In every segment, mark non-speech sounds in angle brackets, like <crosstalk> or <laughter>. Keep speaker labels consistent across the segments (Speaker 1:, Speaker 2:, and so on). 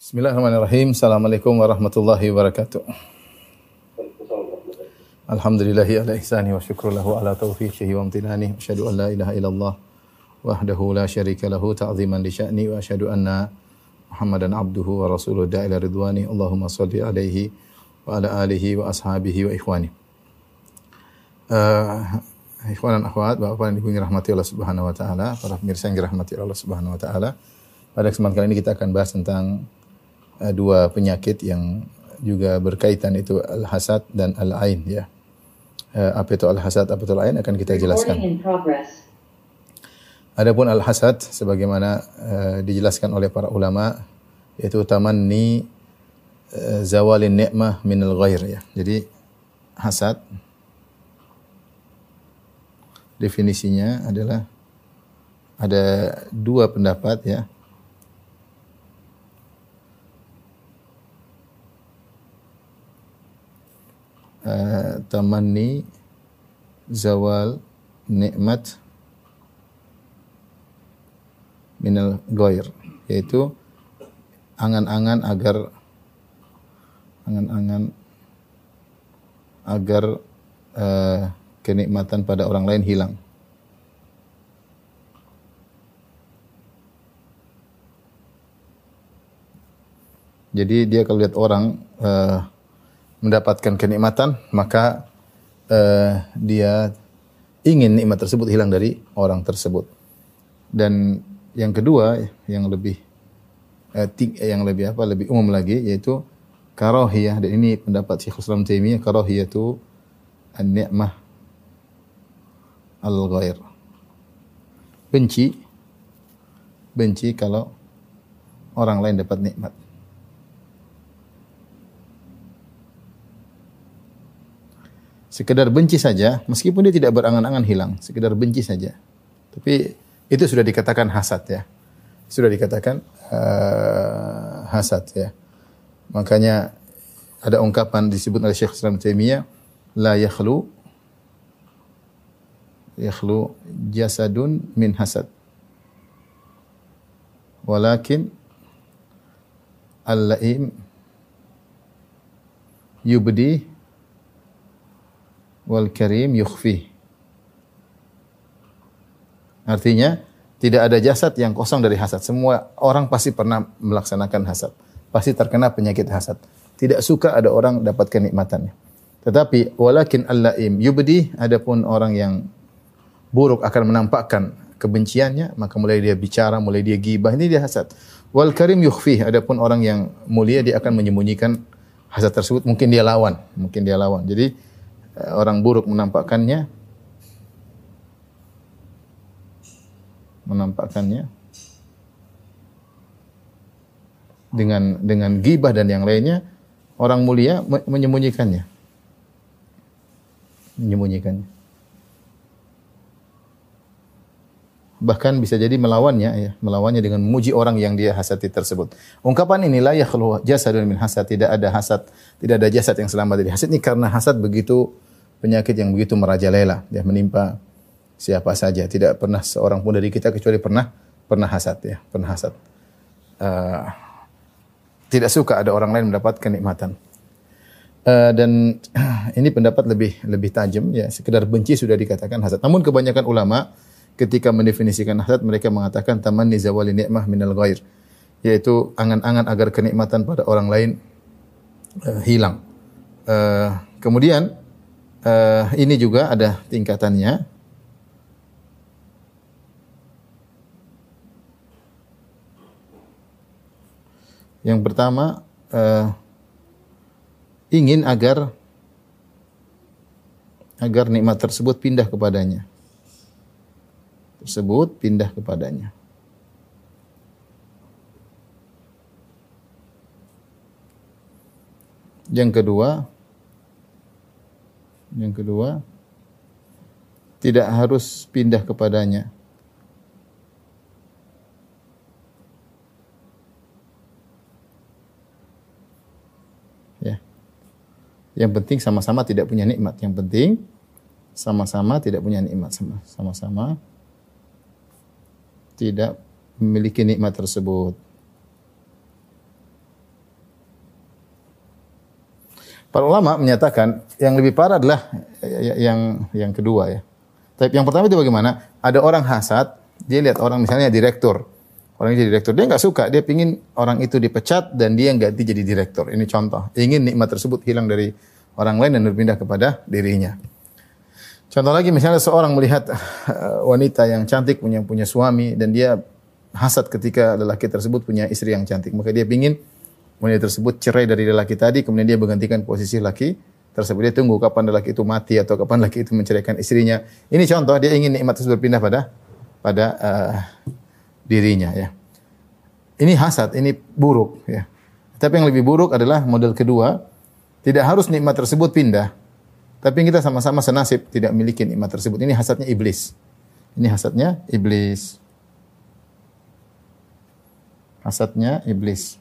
Speaker 1: Bismillahirrahmanirrahim. Assalamualaikum warahmatullahi wabarakatuh. Alhamdulillahi ala ihsani wa syukru lahu ala taufiqihi wa amtinani. Asyhadu an la ilaha illallah wahdahu la syarika lahu ta'ziman li sya'ni wa asyhadu anna Muhammadan abduhu wa rasuluhu da'ila ridwani. Allahumma salli alaihi wa ala alihi wa ashabihi wa ikhwani. Uh, ikhwan dan akhwat, Bapak dan Ibu yang dirahmati Allah Subhanahu wa taala, para pemirsa yang dirahmati Allah Subhanahu wa taala. Pada kesempatan kali ini kita akan bahas tentang uh, dua penyakit yang juga berkaitan itu al-hasad dan al-ain ya. Uh, apa itu al-hasad, apa itu al-ain akan kita jelaskan. Adapun al-hasad sebagaimana uh, dijelaskan oleh para ulama yaitu tamanni uh, zawalin ni'mah min al-ghair ya. Jadi hasad definisinya adalah ada dua pendapat ya. Uh, tamanni zawal nikmat minal goir yaitu angan-angan agar angan-angan agar uh, kenikmatan pada orang lain hilang. Jadi dia kalau lihat orang uh, mendapatkan kenikmatan, maka uh, dia ingin nikmat tersebut hilang dari orang tersebut. Dan yang kedua yang lebih uh, yang lebih apa lebih umum lagi yaitu karahiyah dan ini pendapat Syekh Islam Taimiyah karahiyah itu an-ni'mah al-ghair. Benci benci kalau orang lain dapat nikmat. Sekedar benci saja, meskipun dia tidak berangan-angan hilang, sekedar benci saja. Tapi itu sudah dikatakan hasad ya. Sudah dikatakan uh, hasad ya. Makanya ada ungkapan disebut oleh Syekh Islam Taimiyah la yakhlu yakhlu jasadun min hasad. Walakin al-laim yubdi wal karim yukhfi. Artinya tidak ada jasad yang kosong dari hasad. Semua orang pasti pernah melaksanakan hasad. Pasti terkena penyakit hasad. Tidak suka ada orang dapat kenikmatannya. Tetapi walakin al-laim yubdi adapun orang yang buruk akan menampakkan kebenciannya, maka mulai dia bicara, mulai dia gibah, ini dia hasad. Wal karim yukhfi, adapun orang yang mulia dia akan menyembunyikan hasad tersebut, mungkin dia lawan, mungkin dia lawan. Jadi orang buruk menampakkannya menampakkannya dengan dengan gibah dan yang lainnya, orang mulia menyembunyikannya. Menyembunyikannya. bahkan bisa jadi melawannya ya, melawannya dengan memuji orang yang dia hasati tersebut. Ungkapan inilah ya kalau jasadun min hasad, tidak ada hasad, tidak ada jasad yang selamat dari hasad ini karena hasad begitu penyakit yang begitu merajalela ya menimpa siapa saja. Tidak pernah seorang pun dari kita kecuali pernah pernah hasad ya, pernah hasad. Uh, tidak suka ada orang lain mendapat kenikmatan. Uh, dan uh, <clears throat> ini pendapat lebih lebih tajam ya, sekedar benci sudah dikatakan hasad. Namun kebanyakan ulama ketika mendefinisikan hasad mereka mengatakan tamanni zawali ni'mah minal ghair yaitu angan-angan agar kenikmatan pada orang lain uh, hilang. Uh, kemudian uh, ini juga ada tingkatannya. Yang pertama uh, ingin agar agar nikmat tersebut pindah kepadanya tersebut pindah kepadanya. Yang kedua, yang kedua, tidak harus pindah kepadanya. Ya. Yang penting sama-sama tidak punya nikmat. Yang penting sama-sama tidak punya nikmat sama-sama tidak memiliki nikmat tersebut. Para ulama menyatakan yang lebih parah adalah yang yang kedua ya. Tapi yang pertama itu bagaimana? Ada orang hasad, dia lihat orang misalnya direktur. Orang ini direktur, dia nggak suka, dia pingin orang itu dipecat dan dia ganti jadi direktur. Ini contoh. Ingin nikmat tersebut hilang dari orang lain dan berpindah kepada dirinya. Contoh lagi misalnya seorang melihat uh, wanita yang cantik punya punya suami dan dia hasad ketika lelaki tersebut punya istri yang cantik. Maka dia pingin wanita tersebut cerai dari lelaki tadi kemudian dia menggantikan posisi laki tersebut. Dia tunggu kapan lelaki itu mati atau kapan lelaki itu menceraikan istrinya. Ini contoh dia ingin nikmat tersebut berpindah pada pada uh, dirinya ya. Ini hasad, ini buruk ya. Tapi yang lebih buruk adalah model kedua, tidak harus nikmat tersebut pindah. Tapi kita sama-sama senasib tidak memiliki nikmat tersebut. Ini hasadnya iblis. Ini hasadnya iblis. Hasadnya iblis.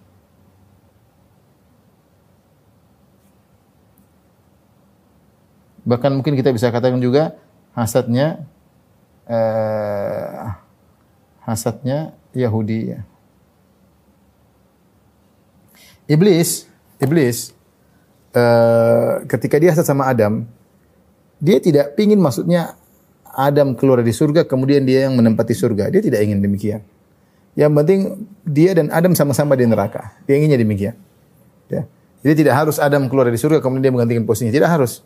Speaker 1: Bahkan mungkin kita bisa katakan juga hasadnya uh, hasadnya Yahudi ya. Iblis, iblis uh, ketika dia hasad sama Adam, dia tidak pingin maksudnya Adam keluar dari surga kemudian dia yang menempati surga. Dia tidak ingin demikian. Yang penting dia dan Adam sama-sama di neraka. Dia inginnya demikian. Ya. Jadi tidak harus Adam keluar dari surga kemudian dia menggantikan posisinya. Tidak harus.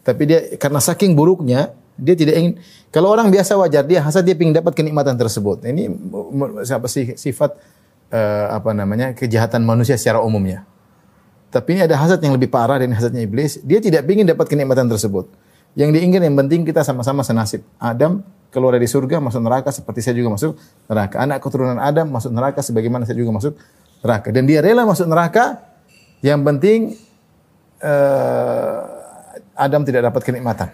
Speaker 1: Tapi dia karena saking buruknya dia tidak ingin kalau orang biasa wajar dia hasad dia ingin dapat kenikmatan tersebut. Ini siapa sih sifat uh, apa namanya kejahatan manusia secara umumnya. Tapi ini ada hasad yang lebih parah dari hasadnya iblis. Dia tidak ingin dapat kenikmatan tersebut. Yang diinginkan yang penting kita sama-sama senasib. Adam keluar dari surga masuk neraka seperti saya juga masuk neraka. Anak keturunan Adam masuk neraka sebagaimana saya juga masuk neraka. Dan dia rela masuk neraka. Yang penting uh, Adam tidak dapat kenikmatan.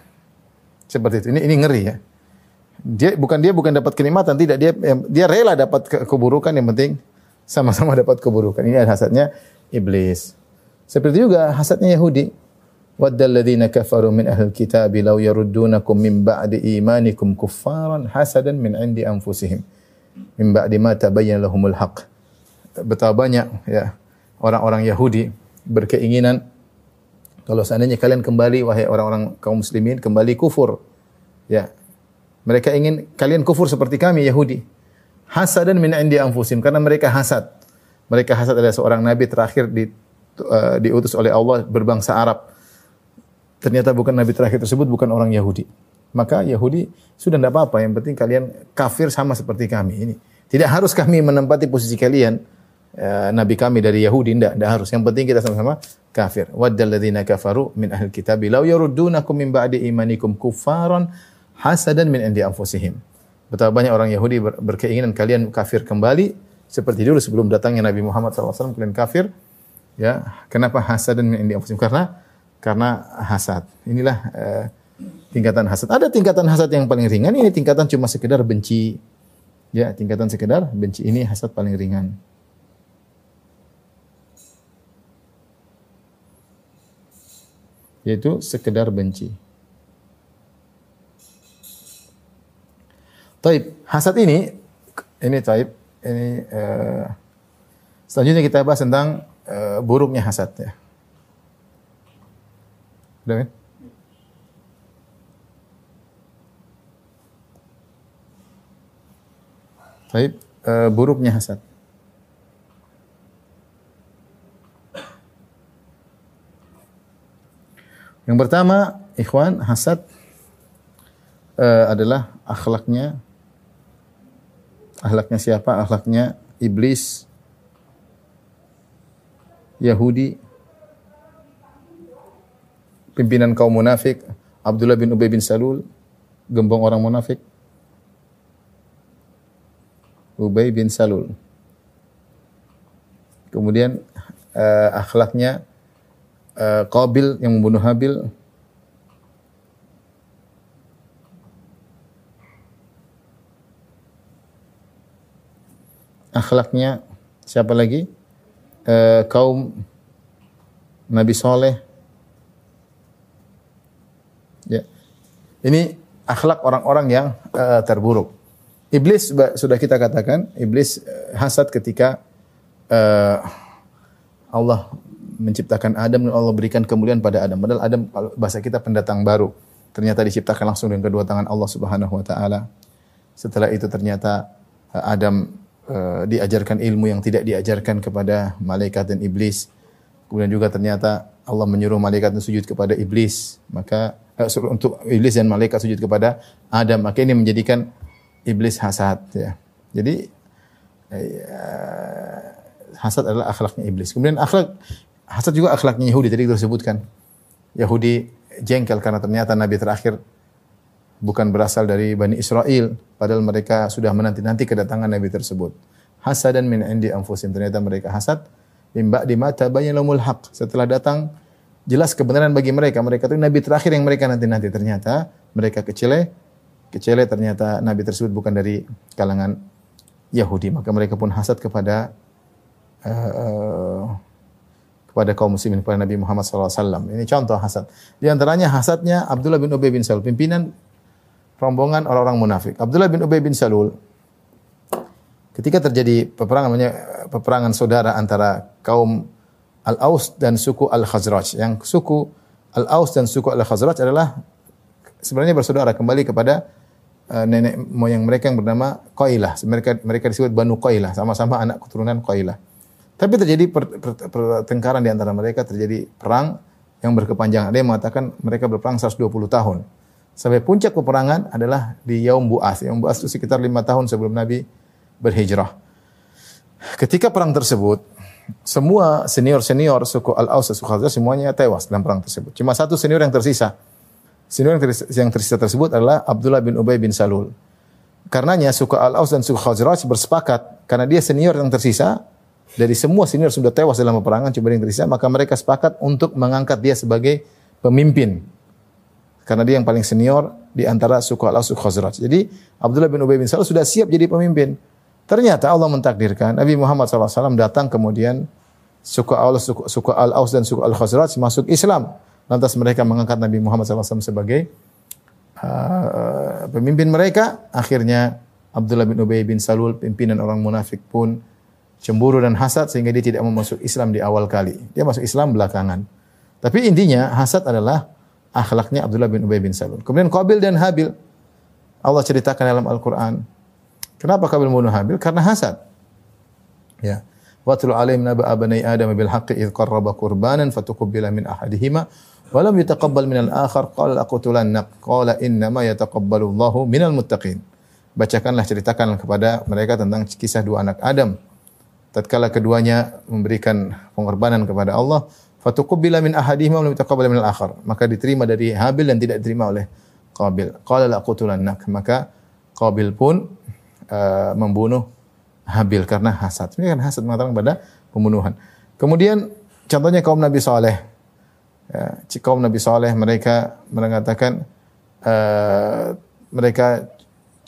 Speaker 1: Seperti itu. Ini ini ngeri ya. Dia bukan dia bukan dapat kenikmatan, tidak dia dia rela dapat ke, keburukan yang penting sama-sama <laughs> dapat keburukan. Ini adalah hasadnya iblis. Seperti juga hasadnya Yahudi. Waddal ladzina kafaru min ahlil kitab law yaruddunakum min ba'di imanikum kuffaran hasadan min indi anfusihim min ba'di ma tabayyana lahumul haqq. Betapa banyak ya orang-orang Yahudi berkeinginan kalau seandainya kalian kembali wahai orang-orang kaum muslimin kembali kufur. Ya. Mereka ingin kalian kufur seperti kami Yahudi. Hasadan min indi anfusim karena mereka hasad. Mereka hasad adalah seorang nabi terakhir di, uh, diutus oleh Allah berbangsa Arab. Ternyata bukan nabi terakhir tersebut bukan orang Yahudi. Maka Yahudi sudah tidak apa-apa, yang penting kalian kafir sama seperti kami ini. Tidak harus kami menempati posisi kalian uh, nabi kami dari Yahudi, tidak, tidak harus. Yang penting kita sama-sama kafir. Waddal ladzina kafaru min ahli kitab law yaruddunakum min ba'di imanikum kuffaran hasadan min indi anfusihim. Betapa banyak orang Yahudi ber berkeinginan kalian kafir kembali seperti dulu sebelum datangnya Nabi Muhammad SAW kalian kafir. Ya, kenapa hasadan min indi anfusihim? Karena karena hasad. Inilah uh, tingkatan hasad. Ada tingkatan hasad yang paling ringan, ini tingkatan cuma sekedar benci. Ya, tingkatan sekedar benci ini hasad paling ringan. Yaitu sekedar benci. Taib, hasad ini ini taib, ini uh, selanjutnya kita bahas tentang uh, buruknya hasad ya. Udah kan? Taib, uh, buruknya hasad. Yang pertama, ikhwan, hasad uh, adalah akhlaknya akhlaknya siapa? Akhlaknya iblis, Yahudi, pimpinan kaum munafik, Abdullah bin Ubay bin Salul, gembong orang munafik. Ubay bin Salul. Kemudian uh, akhlaknya uh, Qabil yang membunuh Habil. Akhlaknya siapa lagi? Uh, kaum Nabi Soleh. Ya. Ini akhlak orang-orang yang uh, terburuk. Iblis sudah kita katakan, iblis hasad ketika uh, Allah menciptakan Adam dan Allah berikan kemuliaan pada Adam. Padahal Adam bahasa kita pendatang baru. Ternyata diciptakan langsung dengan kedua tangan Allah Subhanahu wa taala. Setelah itu ternyata eh, Adam uh, diajarkan ilmu yang tidak diajarkan kepada malaikat dan iblis. Kemudian juga ternyata Allah menyuruh malaikat sujud kepada iblis. Maka uh, untuk iblis dan malaikat sujud kepada Adam. Maka ini menjadikan iblis hasad ya. Jadi uh, hasad adalah akhlaknya iblis. Kemudian akhlak hasad juga akhlaknya Yahudi tadi kita sebutkan. Yahudi jengkel karena ternyata nabi terakhir bukan berasal dari Bani Israel padahal mereka sudah menanti-nanti kedatangan nabi tersebut. Hasadan min indi anfusin ternyata mereka hasad mimba di mata lumul haq. Setelah datang jelas kebenaran bagi mereka. Mereka itu nabi terakhir yang mereka nanti-nanti ternyata mereka kecele kecele ternyata nabi tersebut bukan dari kalangan Yahudi. Maka mereka pun hasad kepada uh, kepada kaum muslimin kepada Nabi Muhammad SAW. Ini contoh hasad. Di antaranya hasadnya Abdullah bin Ubay bin Salul, pimpinan rombongan orang-orang munafik. Abdullah bin Ubay bin Salul ketika terjadi peperangan namanya peperangan saudara antara kaum Al-Aus dan suku Al-Khazraj. Yang suku Al-Aus dan suku Al-Khazraj adalah sebenarnya bersaudara kembali kepada uh, nenek moyang mereka yang bernama Qailah. Mereka mereka disebut Banu Qailah, sama-sama anak keturunan Qailah. Tapi terjadi pertengkaran di antara mereka, terjadi perang yang berkepanjangan. Ada yang mengatakan mereka berperang 120 tahun. Sampai puncak peperangan adalah di Yaum Bu'as. Yaum Bu'as itu sekitar lima tahun sebelum Nabi berhijrah. Ketika perang tersebut, semua senior-senior suku Al-Aus suku Khazraj semuanya tewas dalam perang tersebut. Cuma satu senior yang tersisa. Senior yang tersisa, yang tersisa tersebut adalah Abdullah bin Ubay bin Salul. Karenanya suku Al-Aus dan suku Khazraj bersepakat karena dia senior yang tersisa, dari semua senior sudah tewas dalam peperangan yang tersisa, maka mereka sepakat untuk mengangkat dia sebagai pemimpin. Karena dia yang paling senior di antara suku Al-Aus Khazraj. Jadi Abdullah bin Ubay bin Salul sudah siap jadi pemimpin. Ternyata Allah mentakdirkan Nabi Muhammad SAW datang kemudian suku Al suku, suku Al-Aus dan suku Al-Khazraj masuk Islam. Lantas mereka mengangkat Nabi Muhammad SAW sebagai uh, pemimpin mereka. Akhirnya Abdullah bin Ubay bin Salul, pimpinan orang munafik pun cemburu dan hasad sehingga dia tidak mau masuk Islam di awal kali. Dia masuk Islam belakangan. Tapi intinya hasad adalah akhlaknya Abdullah bin Ubay bin Salul. Kemudian Qabil dan Habil Allah ceritakan dalam Al-Qur'an. Kenapa Qabil membunuh Habil? Karena hasad. Ya. Watlu alaihim naba abnai Adam bil haqqi idh qarraba qurbanan fatuqbila min ahadihima wa lam yataqabbal min al-akhar qala aqtulannak qala inna ma yataqabbalu Allahu minal muttaqin. Bacakanlah ceritakan kepada mereka tentang kisah dua anak Adam tatkala keduanya memberikan pengorbanan kepada Allah, fatuqbila min ahadihim wa min al-akhar. Maka diterima dari Habil dan tidak diterima oleh Qabil. Qala la qutulannak. Maka Qabil pun uh, membunuh Habil karena hasad. Ini kan hasad mengatakan pada pembunuhan. Kemudian contohnya kaum Nabi Saleh. Ya, kaum Nabi Saleh mereka mengatakan uh, mereka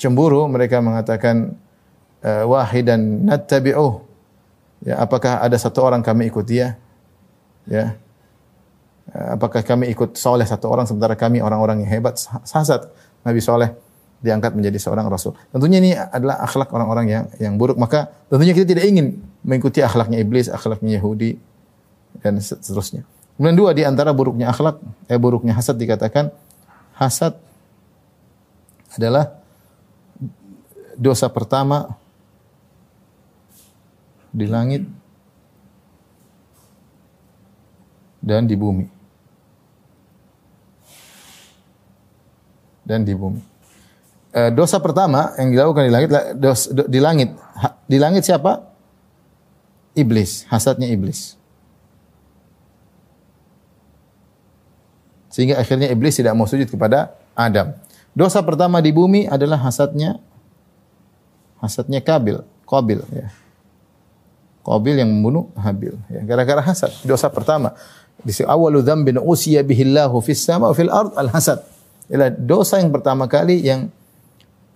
Speaker 1: cemburu, mereka mengatakan uh, wahidan nattabi'uh Ya, apakah ada satu orang kami ikut dia? Ya. Apakah kami ikut soleh satu orang sementara kami orang-orang yang hebat? Sasat Nabi Soleh diangkat menjadi seorang rasul. Tentunya ini adalah akhlak orang-orang yang yang buruk. Maka tentunya kita tidak ingin mengikuti akhlaknya iblis, akhlaknya Yahudi dan seterusnya. Kemudian dua di antara buruknya akhlak, eh buruknya hasad dikatakan hasad adalah dosa pertama di langit dan di bumi. Dan di bumi. E, dosa pertama yang dilakukan di langit dos, do, di langit ha, di langit siapa? Iblis, hasadnya iblis. Sehingga akhirnya iblis tidak mau sujud kepada Adam. Dosa pertama di bumi adalah hasadnya hasadnya Kabil, Qabil ya. Qabil yang membunuh Habil. Ya, gara-gara hasad. Dosa pertama. Di awalu dzambin usiya bihillahu fis sama fil ard al hasad. Ialah dosa yang pertama kali yang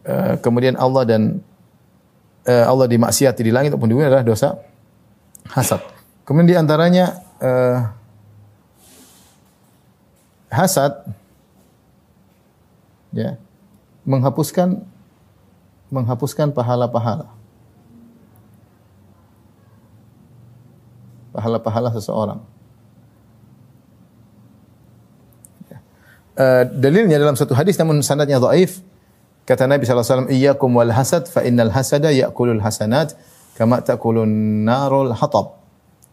Speaker 1: uh, kemudian Allah dan uh, Allah dimaksiati di langit ataupun di bumi adalah dosa hasad. Kemudian di antaranya uh, hasad ya menghapuskan menghapuskan pahala-pahala. pahala-pahala seseorang. Uh, dalilnya dalam satu hadis namun sanadnya dhaif. Kata Nabi SAW iyyakum wal hasad fa innal hasada ya'kulul hasanat kama ta'kulun narul hatab.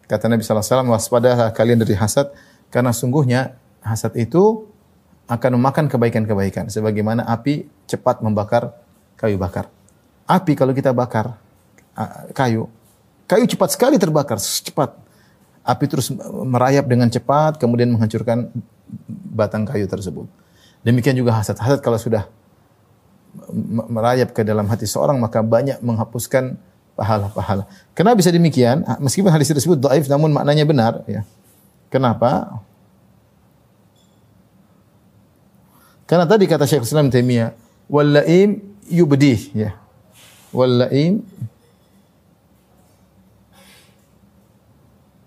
Speaker 1: Kata Nabi SAW waspadalah kalian dari hasad karena sungguhnya hasad itu akan memakan kebaikan-kebaikan sebagaimana api cepat membakar kayu bakar. Api kalau kita bakar kayu kayu cepat sekali terbakar cepat Api terus merayap dengan cepat kemudian menghancurkan batang kayu tersebut. Demikian juga hasad. Hasad kalau sudah merayap ke dalam hati seorang maka banyak menghapuskan pahala-pahala. Kenapa bisa demikian? Meskipun hadis tersebut dhaif namun maknanya benar ya. Kenapa? Karena tadi kata Syekh Islam Taimiyah, "Wallaim yubdih" ya. Wallaim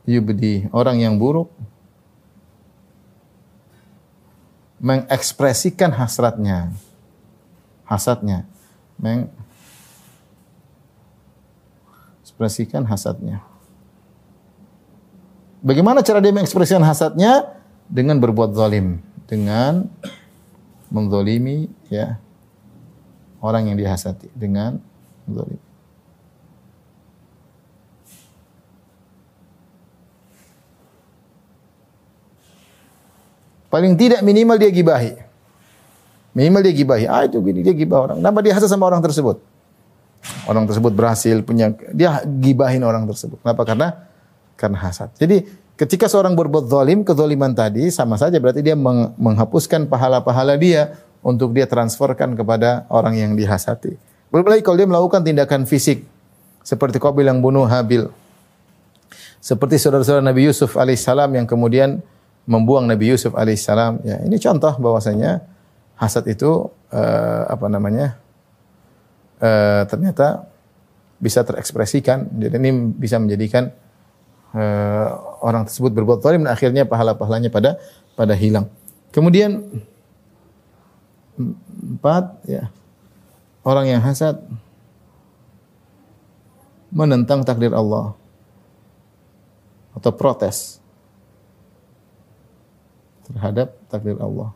Speaker 1: yubdi orang yang buruk. Mengekspresikan hasratnya. Hasadnya mengekspresikan hasadnya bagaimana cara dia mengekspresikan hasadnya dengan berbuat zalim. Dengan menzalimi ya. Orang yang dihasati dengan zalim Paling tidak minimal dia gibahi. Minimal dia gibahi. Ah itu gini, dia gibah orang. Kenapa dia hasad sama orang tersebut? Orang tersebut berhasil punya dia gibahin orang tersebut. Kenapa? Karena karena hasad. Jadi ketika seorang berbuat zalim, kezaliman tadi sama saja berarti dia menghapuskan pahala-pahala dia untuk dia transferkan kepada orang yang dihasati. Belum lagi kalau dia melakukan tindakan fisik seperti Qabil yang bunuh Habil. Seperti saudara-saudara Nabi Yusuf alaihissalam yang kemudian membuang Nabi Yusuf alaihissalam. Ya, ini contoh bahwasanya hasad itu uh, apa namanya uh, ternyata bisa terekspresikan. Jadi ini bisa menjadikan uh, orang tersebut berbuat zalim dan akhirnya pahala-pahalanya pada pada hilang. Kemudian empat ya orang yang hasad menentang takdir Allah atau protes terhadap takdir Allah.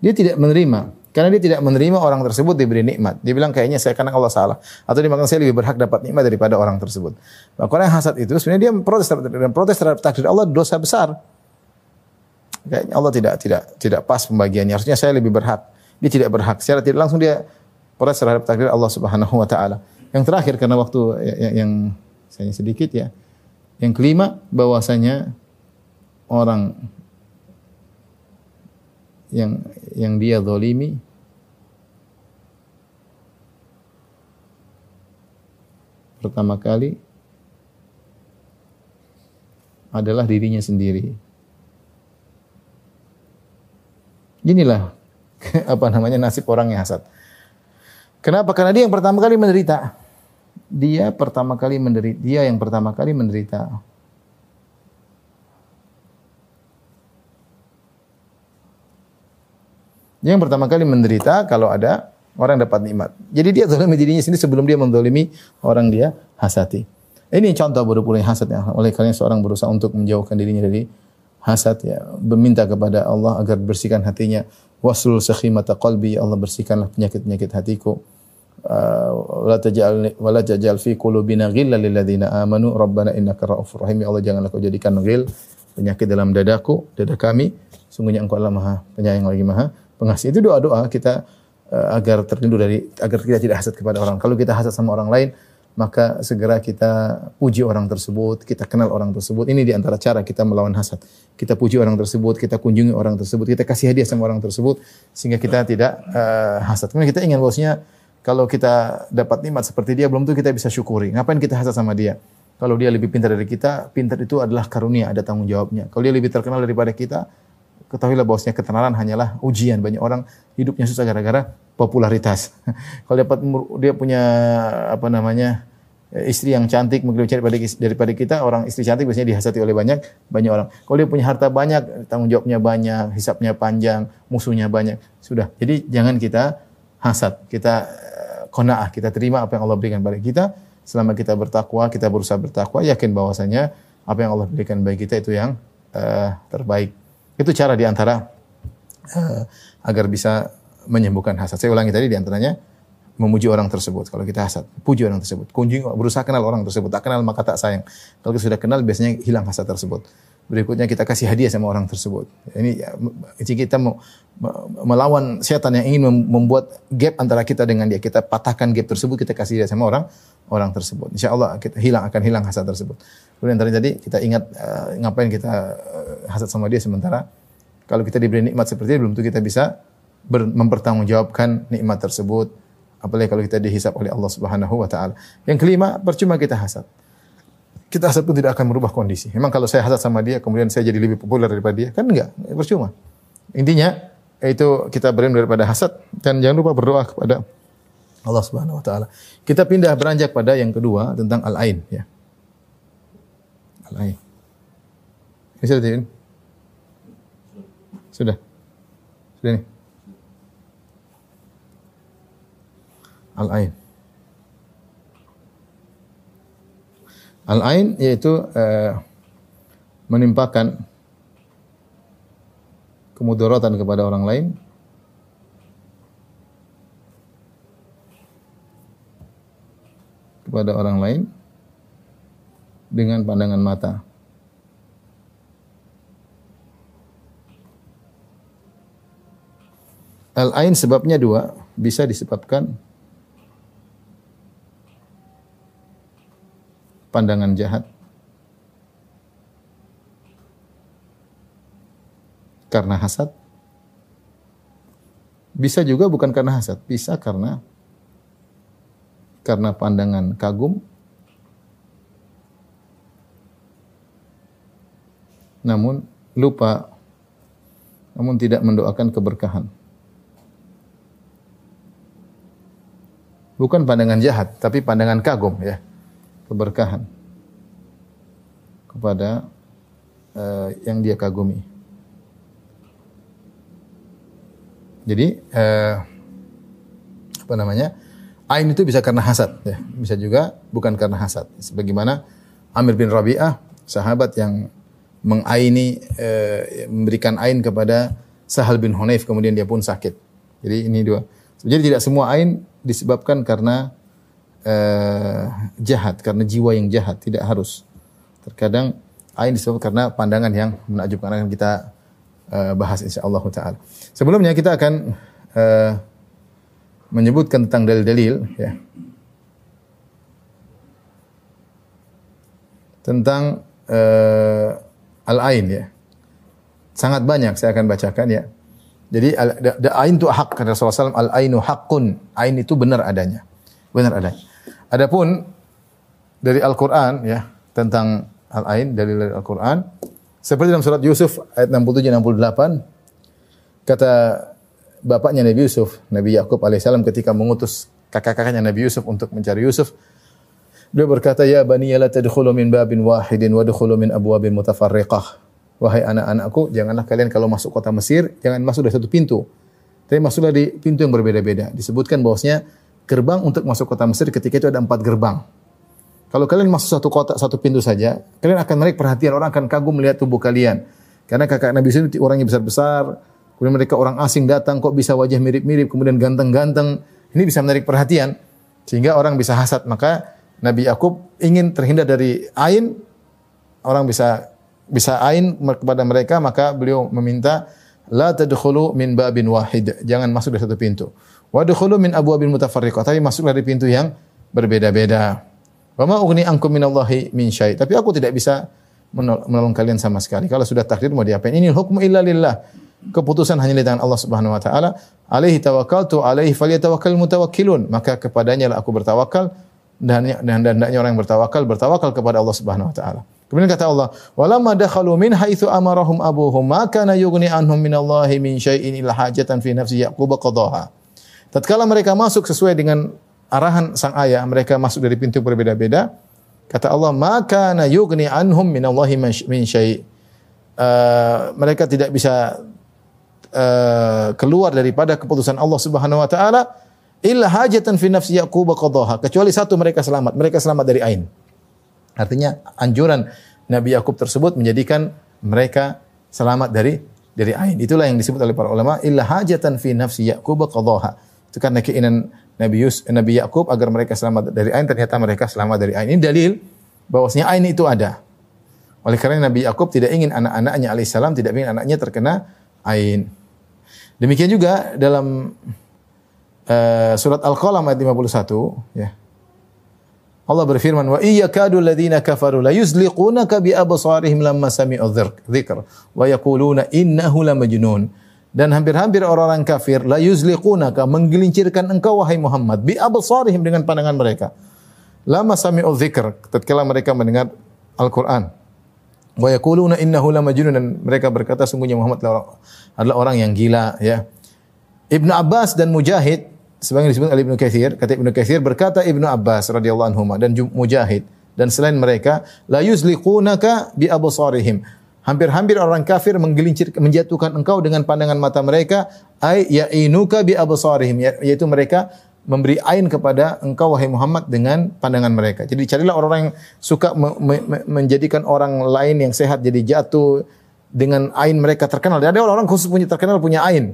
Speaker 1: Dia tidak menerima karena dia tidak menerima orang tersebut diberi nikmat. Dia bilang kayaknya saya karena Allah salah atau dia saya lebih berhak dapat nikmat daripada orang tersebut. Maka orang yang hasad itu sebenarnya dia protes terhadap dan protes terhadap takdir Allah dosa besar. Kayaknya Allah tidak tidak tidak pas pembagiannya. Harusnya saya lebih berhak. Dia tidak berhak. Secara tidak langsung dia protes terhadap takdir Allah Subhanahu wa taala. Yang terakhir karena waktu ya, ya, yang saya sedikit ya. Yang kelima bahwasanya orang yang yang dia zalimi pertama kali adalah dirinya sendiri. Inilah <laughs> apa namanya nasib orang yang hasad. Kenapa? Karena dia yang pertama kali menderita. Dia pertama kali menderita. Dia yang pertama kali menderita. Dia yang pertama kali menderita kalau ada orang dapat nikmat. Jadi dia zalimi dirinya sendiri sebelum dia menzalimi orang dia hasati. Ini contoh yang hasad ya. Oleh kalian seorang berusaha untuk menjauhkan dirinya dari hasad ya. Meminta kepada Allah agar bersihkan hatinya waslul sakhimata qalbi ya Allah bersihkanlah penyakit-penyakit hatiku wala taj'al wala taj'al fi qulubina ghillan lil ladzina amanu rabbana innaka raufur rahim ya Allah janganlah kau jadikan ghil penyakit dalam dadaku dada kami sungguhnya engkau adalah maha penyayang lagi maha pengasih itu doa-doa kita uh, agar terlindung dari agar kita tidak hasad kepada orang kalau kita hasad sama orang lain maka segera kita puji orang tersebut, kita kenal orang tersebut. Ini di antara cara kita melawan hasad. Kita puji orang tersebut, kita kunjungi orang tersebut, kita kasih hadiah sama orang tersebut sehingga kita tidak uh, hasad. Kemudian kita ingin bosnya kalau kita dapat nikmat seperti dia belum tentu kita bisa syukuri. Ngapain kita hasad sama dia? Kalau dia lebih pintar dari kita, pintar itu adalah karunia, ada tanggung jawabnya. Kalau dia lebih terkenal daripada kita, ketahuilah bahwasanya ketenaran hanyalah ujian. Banyak orang hidupnya susah gara-gara popularitas. <laughs> Kalau dapat dia punya apa namanya istri yang cantik mungkin lebih daripada daripada kita, orang istri cantik biasanya dihasati oleh banyak banyak orang. Kalau dia punya harta banyak, tanggung jawabnya banyak, hisapnya panjang, musuhnya banyak. Sudah. Jadi jangan kita hasad, kita konaah, kita terima apa yang Allah berikan pada kita selama kita bertakwa, kita berusaha bertakwa, yakin bahwasanya apa yang Allah berikan bagi kita itu yang uh, terbaik. Itu cara di antara uh, agar bisa menyembuhkan hasad. Saya ulangi tadi di antaranya memuji orang tersebut. Kalau kita hasad, puji orang tersebut. Kunjung berusaha kenal orang tersebut. Tak kenal maka tak sayang. Kalau kita sudah kenal biasanya hilang hasad tersebut. Berikutnya kita kasih hadiah sama orang tersebut. Ini ya, jika kita mau melawan setan yang ingin membuat gap antara kita dengan dia, kita patahkan gap tersebut, kita kasih dia sama orang orang tersebut. Insya Allah kita hilang akan hilang hasad tersebut. Kemudian tadi kita ingat uh, ngapain kita uh, hasad sama dia sementara kalau kita diberi nikmat seperti ini belum tentu kita bisa mempertanggungjawabkan nikmat tersebut. Apalagi kalau kita dihisap oleh Allah Subhanahu wa taala. Yang kelima, percuma kita hasad kita hasad pun tidak akan merubah kondisi. Memang kalau saya hasad sama dia, kemudian saya jadi lebih populer daripada dia, kan enggak, percuma. Intinya, itu kita berlindung daripada hasad dan jangan lupa berdoa kepada Allah Subhanahu wa taala. Kita pindah beranjak pada yang kedua tentang al-ain ya. Al-ain. Ini sudah ini? Sudah. Sudah ini. Al-ain. Al-ain yaitu uh, menimpakan kemudaratan kepada orang lain kepada orang lain dengan pandangan mata. Al-ain sebabnya dua, bisa disebabkan pandangan jahat. Karena hasad. Bisa juga bukan karena hasad, bisa karena karena pandangan kagum namun lupa namun tidak mendoakan keberkahan. Bukan pandangan jahat, tapi pandangan kagum ya keberkahan kepada uh, yang dia kagumi. Jadi uh, apa namanya? Ain itu bisa karena hasad, ya. bisa juga bukan karena hasad. Sebagaimana Amir bin Rabi'ah, sahabat yang mengaini, uh, memberikan ain kepada Sahal bin Hunayf, kemudian dia pun sakit. Jadi ini dua. Jadi tidak semua ain disebabkan karena uh, jahat karena jiwa yang jahat tidak harus. Terkadang ain disebut karena pandangan yang menakjubkan akan kita uh, bahas insyaallah taala. Sebelumnya kita akan uh, menyebutkan tentang dalil-dalil ya. Tentang uh, al-ain ya. Sangat banyak saya akan bacakan ya. Jadi al-ain itu hak kata Rasulullah SAW, al-ainu haqqun. Ain itu benar adanya. Benar adanya. Adapun dari Al-Qur'an ya tentang al-ain dari Al-Qur'an seperti dalam surat Yusuf ayat 67 68 kata bapaknya Nabi Yusuf, Nabi Yakub alaihissalam ketika mengutus kakak-kakaknya Nabi Yusuf untuk mencari Yusuf Beliau berkata, "Ya bani la tadkhulu min babin wahidin wa dkhulu min abwabin mutafarriqah." Wahai anak-anakku, janganlah kalian kalau masuk kota Mesir jangan masuk dari satu pintu. Tapi masuklah di pintu yang berbeda-beda. Disebutkan bahwasanya gerbang untuk masuk kota Mesir ketika itu ada empat gerbang. Kalau kalian masuk satu kota, satu pintu saja, kalian akan menarik perhatian orang akan kagum melihat tubuh kalian. Karena kakak Nabi Yusuf orangnya besar-besar, kemudian mereka orang asing datang kok bisa wajah mirip-mirip, kemudian ganteng-ganteng. Ini bisa menarik perhatian sehingga orang bisa hasad. Maka Nabi Yakub ingin terhindar dari ain, orang bisa bisa ain kepada mereka, maka beliau meminta la tadkhulu min babin wahid, jangan masuk dari satu pintu. Wadkhulu min abwabin mutafarriqah. Tapi masuklah dari pintu yang berbeda-beda. Wa ma ugni ankum minallahi min syai. Tapi aku tidak bisa menolong kalian sama sekali. Kalau sudah takdir mau diapain? Ini hukmu illa lillah. Keputusan hanya di tangan Allah Subhanahu wa taala. Alaihi tawakkaltu alaihi falyatawakkal mutawakkilun. Maka kepadanya lah aku bertawakal dan dan hendaknya orang yang bertawakal bertawakal kepada Allah Subhanahu wa taala. Kemudian kata Allah, "Walamma dakhalu min haitsu amarahum abuhum ma kana yughni anhum minallahi min syai'in illa hajatan fi nafsi Yaqub qadaha." Tatkala mereka masuk sesuai dengan arahan sang ayah, mereka masuk dari pintu berbeda-beda. Kata Allah, "Maka na yughni anhum min Allahi min syai'." Uh, mereka tidak bisa uh, keluar daripada keputusan Allah Subhanahu wa taala illa hajatan fi nafsi Yaqub qadaha. Kecuali satu mereka selamat, mereka selamat dari ain. Artinya anjuran Nabi Yakub tersebut menjadikan mereka selamat dari dari ain. Itulah yang disebut oleh para ulama illa hajatan fi nafsi Yaqub qadaha. Itu karena keinginan Nabi Yus, Nabi Yakub agar mereka selamat dari ain, ternyata mereka selamat dari ain. Ini dalil bahwasanya ain itu ada. Oleh karena Nabi Yakub tidak ingin anak-anaknya alaihissalam tidak ingin anaknya terkena ain. Demikian juga dalam uh, surat Al-Qalam ayat 51 ya. Allah berfirman wa iyyakadu alladziina kafaru la yuzliqunaka bi absarihim lamma sami'u dzikr wa yaquluna innahu lamajnun dan hampir-hampir orang-orang kafir la yuzliqunaka menggelincirkan engkau wahai Muhammad bi absarihim dengan pandangan mereka lama sami'u dzikr tatkala mereka mendengar Al-Qur'an wa yaquluna innahu lamajnun dan mereka berkata sungguhnya Muhammad adalah orang yang gila ya. Ibnu Abbas dan Mujahid sebagaimana disebut oleh Ibnu Katsir, kata Ibnu Katsir berkata Ibnu Abbas radhiyallahu anhu dan Mujahid dan selain mereka la yuzliqunaka bi absarihim. Hampir-hampir orang kafir menggelincir menjatuhkan engkau dengan pandangan mata mereka ay ya'inuka bi absarihim yaitu mereka memberi ain kepada engkau wahai Muhammad dengan pandangan mereka. Jadi carilah orang-orang yang suka me me menjadikan orang lain yang sehat jadi jatuh dengan ain mereka terkenal. Dan ada orang-orang khusus punya terkenal punya ain.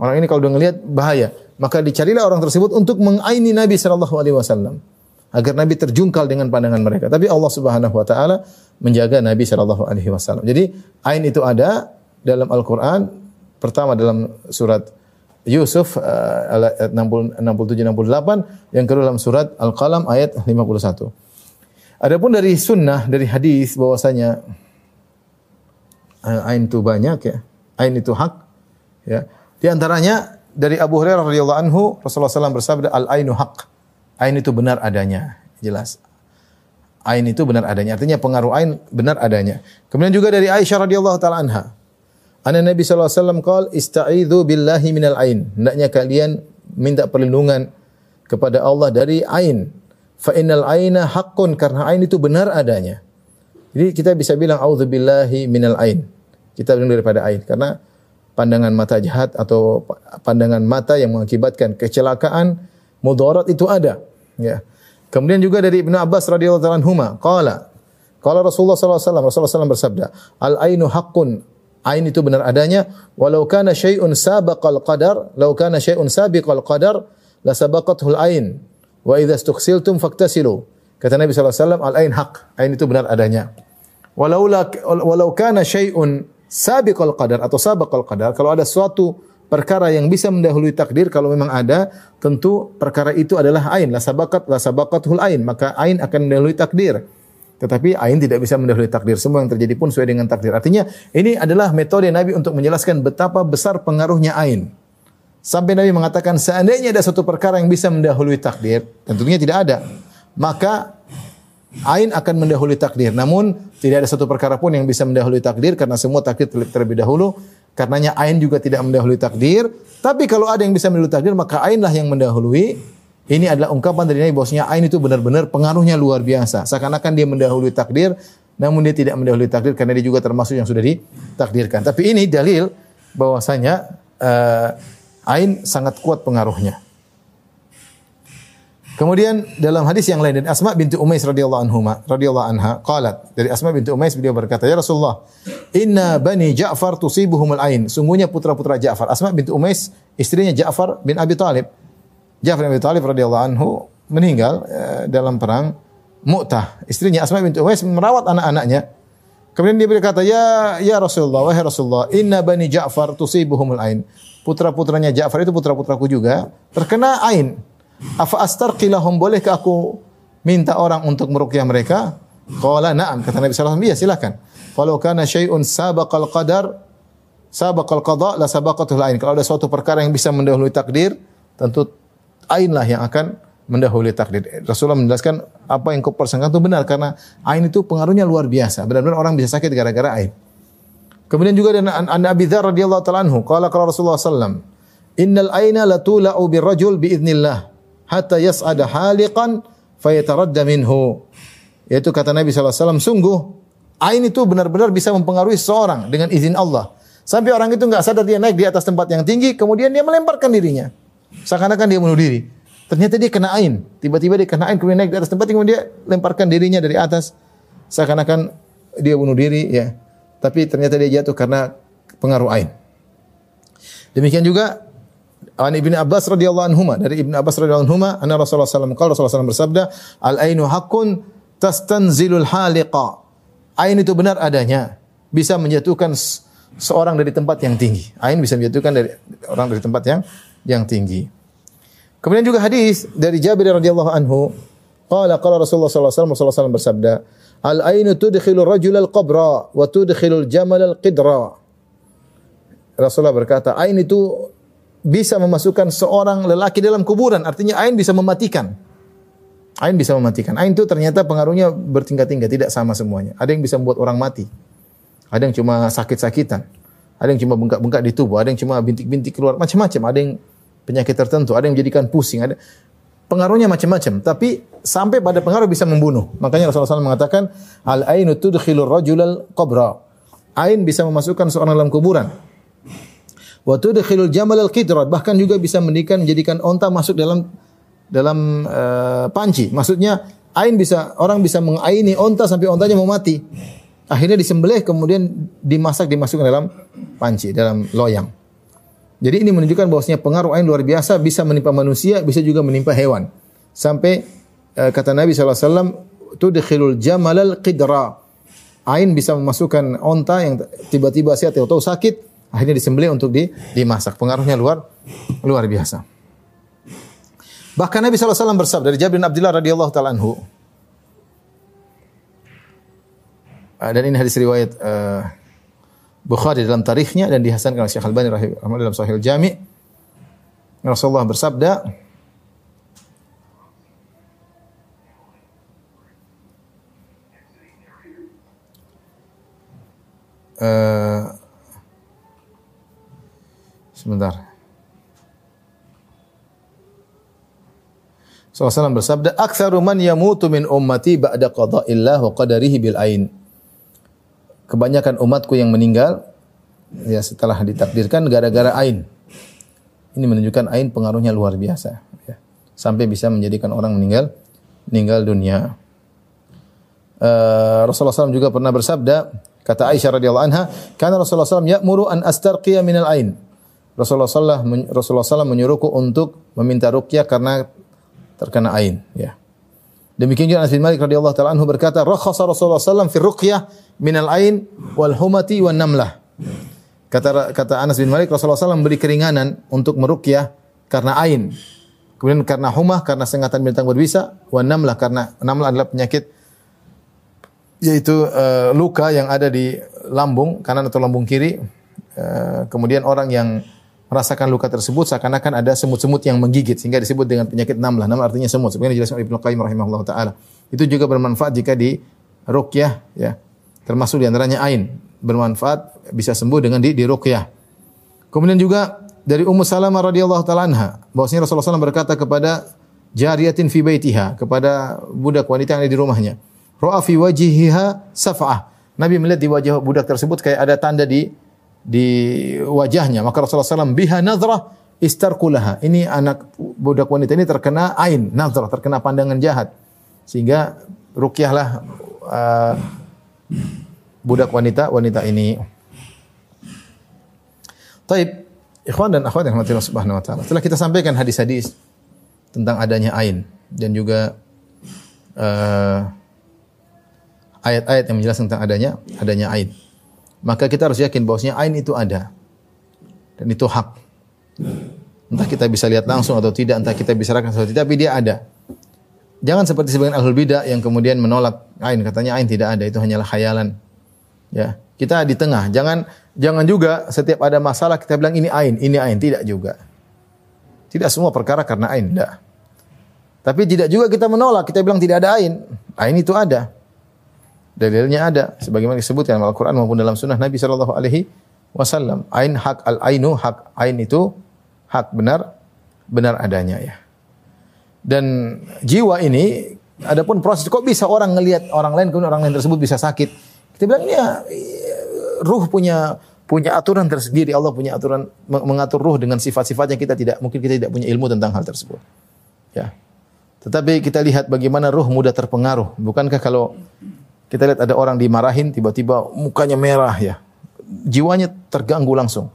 Speaker 1: Orang ini kalau udah ngelihat bahaya, maka dicarilah orang tersebut untuk mengaini Nabi sallallahu alaihi wasallam agar Nabi terjungkal dengan pandangan mereka. Tapi Allah Subhanahu wa taala menjaga Nabi sallallahu alaihi wasallam. Jadi ain itu ada dalam Al-Qur'an pertama dalam surat Yusuf uh, ayat 60, 67 68 yang kedua dalam surat Al-Qalam ayat 51. Adapun dari sunnah dari hadis bahwasanya uh, ain itu banyak ya. Ain itu hak ya. Di antaranya dari Abu Hurairah radhiyallahu anhu Rasulullah SAW bersabda al ainu hak. Ain itu benar adanya. Jelas. Ain itu benar adanya. Artinya pengaruh ain benar adanya. Kemudian juga dari Aisyah radhiyallahu taala anha. Anna Nabi sallallahu alaihi wasallam qol ista'idzu billahi minal ain. Hendaknya kalian minta perlindungan kepada Allah dari ain. Fa innal aina haqqun karena ain itu benar adanya. Jadi kita bisa bilang auzubillahi minal ain. Kita berlindung daripada ain karena pandangan mata jahat atau pandangan mata yang mengakibatkan kecelakaan mudarat itu ada ya. Kemudian juga dari Ibnu Abbas radhiyallahu anhu qala qala Rasulullah sallallahu alaihi wasallam Rasulullah SAW bersabda al ainu haqqun Ain itu benar adanya. Walau kana syai'un sabaqal qadar, law kana syai'un sabiqal qadar, la sabaqathul ain. Wa idza istughsiltum faktasilu. Kata Nabi SAW, al-ain haq. Ain itu benar adanya. Walau, la, walau kana syai'un sabiqal qadar atau sabaqal qadar, kalau ada suatu perkara yang bisa mendahului takdir, kalau memang ada, tentu perkara itu adalah ain. La sabaqat, la sabaqathul ain. Maka ain akan mendahului takdir. Tetapi ain tidak bisa mendahului takdir. Semua yang terjadi pun sesuai dengan takdir. Artinya ini adalah metode Nabi untuk menjelaskan betapa besar pengaruhnya ain. Sampai Nabi mengatakan seandainya ada satu perkara yang bisa mendahului takdir, tentunya tidak ada. Maka ain akan mendahului takdir. Namun tidak ada satu perkara pun yang bisa mendahului takdir karena semua takdir terlebih dahulu. Karenanya ain juga tidak mendahului takdir. Tapi kalau ada yang bisa mendahului takdir maka ainlah yang mendahului ini adalah ungkapan dari Nabi bahwasanya ain itu benar-benar pengaruhnya luar biasa. Seakan-akan dia mendahului takdir, namun dia tidak mendahului takdir karena dia juga termasuk yang sudah ditakdirkan. Tapi ini dalil bahwasanya uh, ain sangat kuat pengaruhnya. Kemudian dalam hadis yang lain dari Asma binti Umais radhiyallahu anhu radhiyallahu anha qalat dari Asma binti Umais beliau berkata ya Rasulullah inna bani Ja'far tusibuhumul ain sungguhnya putra-putra Ja'far Asma binti Umais istrinya Ja'far bin Abi Talib Ja'far bin Abi Thalib radhiyallahu anhu meninggal uh, dalam perang Mu'tah. Istrinya Asma binti Uwais merawat anak-anaknya. Kemudian dia berkata, "Ya ya Rasulullah, wahai Rasulullah, inna bani Ja'far tusibuhumul ain." Putra-putranya Ja'far itu putra-putraku juga terkena ain. Afa astarqilahum bolehkah aku minta orang untuk meruqyah mereka? Qala na'am. Kata Nabi sallallahu alaihi wasallam, "Iya, silakan." Kalau kana syai'un sabaqal qadar sabaqal qada la sabaqatul ain. Kalau ada suatu perkara yang bisa mendahului takdir, tentu ain lah yang akan mendahului takdir. Rasulullah menjelaskan apa yang kau persangka itu benar karena ain itu pengaruhnya luar biasa. Benar-benar orang bisa sakit gara-gara ain. Kemudian juga dari An Abi Dzar radhiyallahu taala anhu, qala qala Rasulullah sallam, "Innal aina latula'u birrajul biidznillah hatta yas'ada haliqan fayataradda minhu." Yaitu kata Nabi wasallam, sungguh ain itu benar-benar bisa mempengaruhi seorang dengan izin Allah. Sampai orang itu enggak sadar dia naik di atas tempat yang tinggi, kemudian dia melemparkan dirinya. Seakan-akan dia bunuh diri. Ternyata dia kena ain. Tiba-tiba dia kena ain kemudian naik di atas tempat kemudian dia lemparkan dirinya dari atas. Seakan-akan dia bunuh diri ya. Tapi ternyata dia jatuh karena pengaruh ain. Demikian juga An Ibnu Abbas radhiyallahu anhu dari Ibnu Abbas radhiyallahu anhu anna Rasulullah sallallahu alaihi wasallam bersabda al ainu haqqun tastanzilul haliqa. Ain itu benar adanya. Bisa menjatuhkan seorang dari tempat yang tinggi. Ain bisa menjatuhkan dari orang dari tempat yang yang tinggi. Kemudian juga hadis dari Jabir radhiyallahu anhu qala qala Rasulullah sallallahu alaihi wasallam Rasulullah bersabda al ainu tudkhilu rajul al qabra wa tudkhilu al jamal al qidra. Rasulullah berkata ain itu bisa memasukkan seorang lelaki dalam kuburan. Artinya ain bisa mematikan. Ain bisa mematikan. Ain itu ternyata pengaruhnya bertingkat-tingkat, tidak sama semuanya. Ada yang bisa membuat orang mati. Ada yang cuma sakit-sakitan. Ada yang cuma bengkak-bengkak di tubuh. Ada yang cuma bintik-bintik keluar. Macam-macam. Ada yang penyakit tertentu. Ada yang menjadikan pusing. Ada pengaruhnya macam-macam. Tapi sampai pada pengaruh bisa membunuh. Makanya Rasulullah SAW mengatakan, al ainu tudkhilur rajulal qabra. Ain bisa memasukkan seorang dalam kuburan. Wa tudkhilul jamal al-qidrat bahkan juga bisa mendikan menjadikan onta masuk dalam dalam uh, panci. Maksudnya ain bisa orang bisa mengaini onta sampai ontanya mau mati. Akhirnya disembelih kemudian dimasak dimasukkan dalam panci, dalam loyang. Jadi ini menunjukkan bahwasanya pengaruh ain luar biasa bisa menimpa manusia, bisa juga menimpa hewan. Sampai uh, kata Nabi SAW, tudkhilul jamal al-qidra. Ain bisa memasukkan onta yang tiba-tiba sehat atau sakit Akhirnya disembelih untuk di, dimasak. Pengaruhnya luar luar biasa. Bahkan Nabi SAW bersabda dari Jabir bin Abdullah radhiyallahu taala anhu. Ah, dan ini hadis riwayat uh, Bukhari dalam tarikhnya dan dihasankan oleh Syekh Al-Albani rahimahullah dalam Sahih Al-Jami. Rasulullah bersabda, uh, Sebentar. SAW bersabda, "Aktsaru man yamutu min ummati ba'da qada'illah wa qadarihi bil ain." Kebanyakan umatku yang meninggal ya setelah ditakdirkan gara-gara ain. Ini menunjukkan ain pengaruhnya luar biasa ya. Sampai bisa menjadikan orang meninggal meninggal dunia. Uh, Rasulullah SAW juga pernah bersabda, kata Aisyah radhiyallahu anha, "Kana Rasulullah SAW ya'muru an astarqiya minal ain." Rasulullah SAW, Rasulullah menyuruhku untuk meminta ruqyah karena terkena ain. Ya. Demikian juga Anas bin Malik radhiyallahu taala anhu berkata, "Rakhasa Rasulullah SAW fi ruqyah min al-ain wal humati wan namlah." Kata kata Anas bin Malik Rasulullah SAW memberi keringanan untuk meruqyah karena ain. Kemudian karena humah karena sengatan binatang berbisa, wan namlah karena namlah adalah penyakit yaitu uh, luka yang ada di lambung kanan atau lambung kiri. Uh, kemudian orang yang merasakan luka tersebut seakan-akan ada semut-semut yang menggigit sehingga disebut dengan penyakit namlah. Nama artinya semut. Sebenarnya dijelaskan Ibnu Qayyim rahimahullah taala. Itu juga bermanfaat jika di ruqyah ya. Termasuk di antaranya ain. Bermanfaat bisa sembuh dengan di, di ruqyah. Kemudian juga dari Ummu Salamah radhiyallahu taala anha bahwasanya Rasulullah SAW berkata kepada jariyatin fi baitiha kepada budak wanita yang ada di rumahnya. Ra'a fi wajhiha saf'ah. Nabi melihat di wajah budak tersebut kayak ada tanda di di wajahnya. Maka Rasulullah SAW biha nazrah istarkulaha. Ini anak budak wanita ini terkena ain, nazrah, terkena pandangan jahat. Sehingga rukyahlah uh, budak wanita wanita ini. Taib, ikhwan dan akhwat yang rahmati Allah Subhanahu wa taala. Setelah kita sampaikan hadis-hadis tentang adanya ain dan juga uh, ayat-ayat yang menjelaskan tentang adanya adanya ain maka kita harus yakin bahwasanya ain itu ada. Dan itu hak. Entah kita bisa lihat langsung atau tidak, entah kita bisa rasakan atau tidak, tapi dia ada. Jangan seperti sebagian ahlul bidah yang kemudian menolak ain, katanya ain tidak ada, itu hanyalah khayalan. Ya, kita di tengah. Jangan jangan juga setiap ada masalah kita bilang ini ain, ini ain, tidak juga. Tidak semua perkara karena ain, tidak. Tapi tidak juga kita menolak, kita bilang tidak ada ain. Ain itu ada. Dalilnya ada sebagaimana disebutkan dalam Al-Qur'an maupun dalam sunnah Nabi sallallahu alaihi wasallam. Ain hak al-ainu hak ain itu hak benar benar adanya ya. Dan jiwa ini adapun proses kok bisa orang ngelihat orang lain kemudian orang lain tersebut bisa sakit. Kita bilang ya ruh punya punya aturan tersendiri. Allah punya aturan mengatur ruh dengan sifat-sifat yang kita tidak mungkin kita tidak punya ilmu tentang hal tersebut. Ya. Tetapi kita lihat bagaimana ruh mudah terpengaruh. Bukankah kalau kita lihat ada orang dimarahin tiba-tiba mukanya merah ya. Jiwanya terganggu langsung.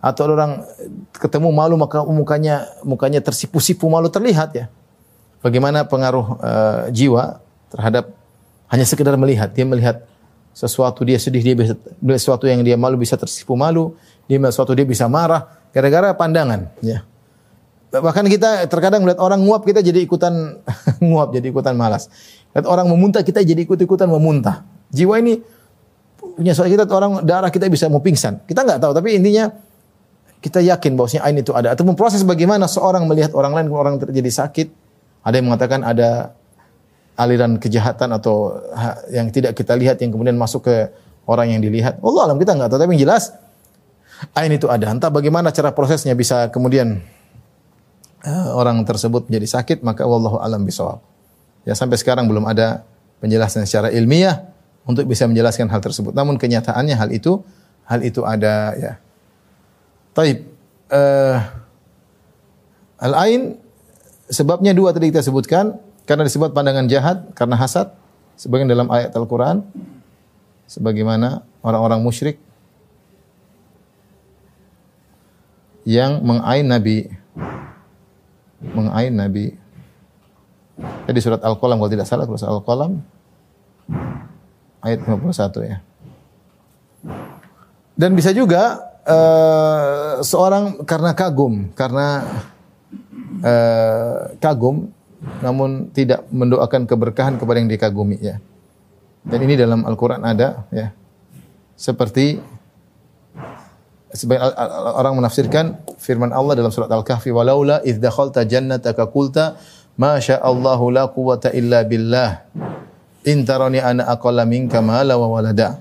Speaker 1: Atau orang ketemu malu maka mukanya mukanya tersipu-sipu malu terlihat ya. Bagaimana pengaruh uh, jiwa terhadap hanya sekedar melihat. Dia melihat sesuatu dia sedih dia bisa sesuatu yang dia malu bisa tersipu malu, dia sesuatu dia bisa marah gara-gara pandangan ya. Bahkan kita terkadang melihat orang nguap kita jadi ikutan <laughs> nguap, jadi ikutan malas. Lihat orang memuntah kita jadi ikut-ikutan memuntah. Jiwa ini punya soal kita orang darah kita bisa mau pingsan. Kita nggak tahu tapi intinya kita yakin bahwasanya ain itu ada. Atau memproses bagaimana seorang melihat orang lain orang terjadi sakit. Ada yang mengatakan ada aliran kejahatan atau yang tidak kita lihat yang kemudian masuk ke orang yang dilihat. Allah alam kita nggak tahu tapi yang jelas ain itu ada. Entah bagaimana cara prosesnya bisa kemudian uh, orang tersebut menjadi sakit maka wallahu alam bisawab. Ya sampai sekarang belum ada penjelasan secara ilmiah untuk bisa menjelaskan hal tersebut. Namun kenyataannya hal itu hal itu ada ya. Taib. Uh, Al-ain sebabnya dua tadi kita sebutkan karena disebut pandangan jahat karena hasad sebagian dalam ayat Al-Qur'an sebagaimana orang-orang musyrik yang mengain nabi mengain nabi jadi surat Al-Qalam kalau tidak salah surat Al-Qalam ayat 51 ya dan bisa juga uh, seorang karena kagum karena uh, kagum namun tidak mendoakan keberkahan kepada yang dikagumi ya. Dan ini dalam Al-Qur'an ada ya. Seperti sebagian orang menafsirkan firman Allah dalam surat Al-Kahfi walaula idz dakhalta jannataka qulta ma Allahu la quwwata illa billah in tarani ana aqalla minka mala wa walada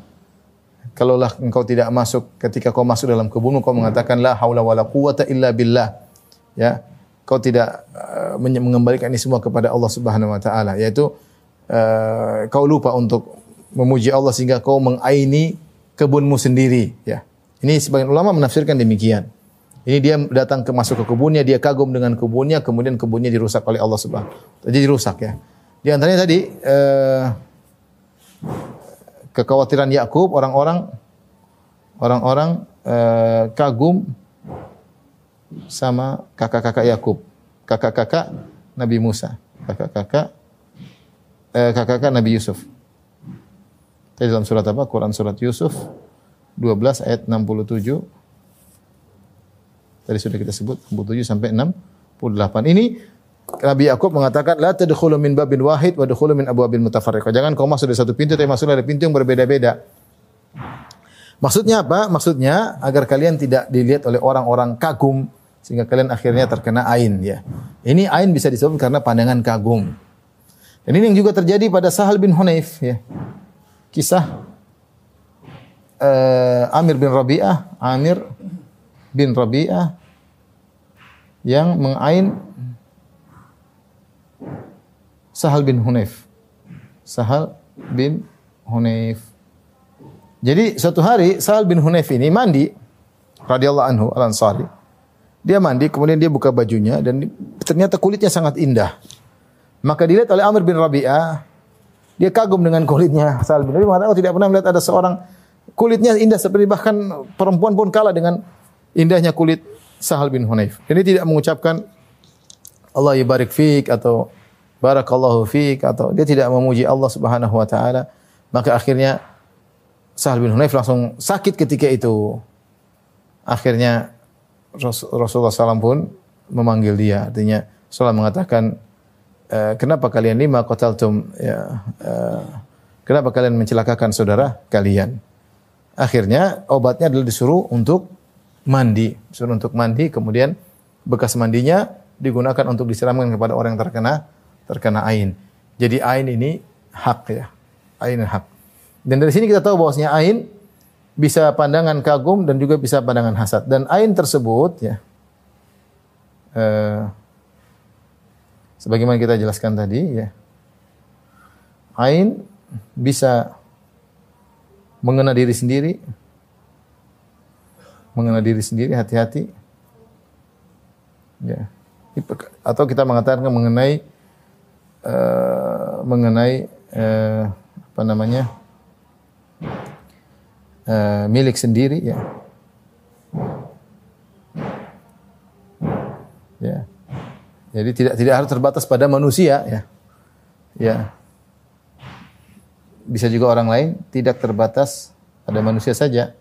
Speaker 1: kalaulah engkau tidak masuk ketika kau masuk dalam kebunmu kau mengatakan la haula wala quwwata illa billah ya kau tidak uh, mengembalikan ini semua kepada Allah Subhanahu wa taala yaitu uh, kau lupa untuk memuji Allah sehingga kau mengaini kebunmu sendiri ya. Ini sebagian ulama menafsirkan demikian. Ini dia datang ke masuk ke kebunnya, dia kagum dengan kebunnya, kemudian kebunnya dirusak oleh Allah Subhanahu. Jadi dirusak ya. Di antaranya tadi uh, kekhawatiran Yakub orang-orang orang-orang uh, kagum sama kakak-kakak Yakub, kakak-kakak Nabi Musa, kakak-kakak eh, kakak-kakak Nabi Yusuf. Tadi dalam surat apa? Quran surat Yusuf 12 ayat 67. Tadi sudah kita sebut 67 sampai 68. Ini Nabi Yakub mengatakan la tadkhulu min babin wahid wa dkhulu min abwabin mutafarriqah. Jangan kau masuk dari satu pintu tapi masuk dari pintu yang berbeda-beda. Maksudnya apa? Maksudnya agar kalian tidak dilihat oleh orang-orang kagum sehingga kalian akhirnya terkena ain ya. Ini ain bisa disebut karena pandangan kagum. Dan ini yang juga terjadi pada Sahal bin Hunayf ya. Kisah uh, Amir bin Rabi'ah, Amir bin Rabi'ah yang mengain Sahal bin Hunayf. Sahal bin Hunayf. Jadi suatu hari Sahal bin Hunayf ini mandi radhiyallahu anhu al-Ansari. Dia mandi, kemudian dia buka bajunya dan ternyata kulitnya sangat indah. Maka dilihat oleh Amr bin Rabi'ah, dia kagum dengan kulitnya Sa'al bin Rabi'ah mengatakan, oh, tidak pernah melihat ada seorang kulitnya indah seperti bahkan perempuan pun kalah dengan indahnya kulit Sahal bin Hunayf. Ini tidak mengucapkan Allah ibarik fik atau barakallahu fik atau dia tidak memuji Allah Subhanahu wa taala. Maka akhirnya Sahal bin Hunayf langsung sakit ketika itu. Akhirnya Rasulullah SAW pun memanggil dia. Artinya Rasulullah mengatakan, e, kenapa kalian lima qataltum ya, e, kenapa kalian mencelakakan saudara kalian? Akhirnya obatnya adalah disuruh untuk mandi, disuruh untuk mandi, kemudian bekas mandinya digunakan untuk disiramkan kepada orang yang terkena terkena ain. Jadi ain ini hak ya, ain hak. Dan dari sini kita tahu bahwasanya ain bisa pandangan kagum dan juga bisa pandangan hasad. Dan ain tersebut ya eh, sebagaimana kita jelaskan tadi ya. Ain bisa mengena diri sendiri mengenal diri sendiri hati-hati. Ya. Atau kita mengatakan mengenai uh, mengenai uh, apa namanya? Uh, milik sendiri ya. Ya. Jadi tidak tidak harus terbatas pada manusia ya. Ya. Bisa juga orang lain, tidak terbatas pada manusia saja.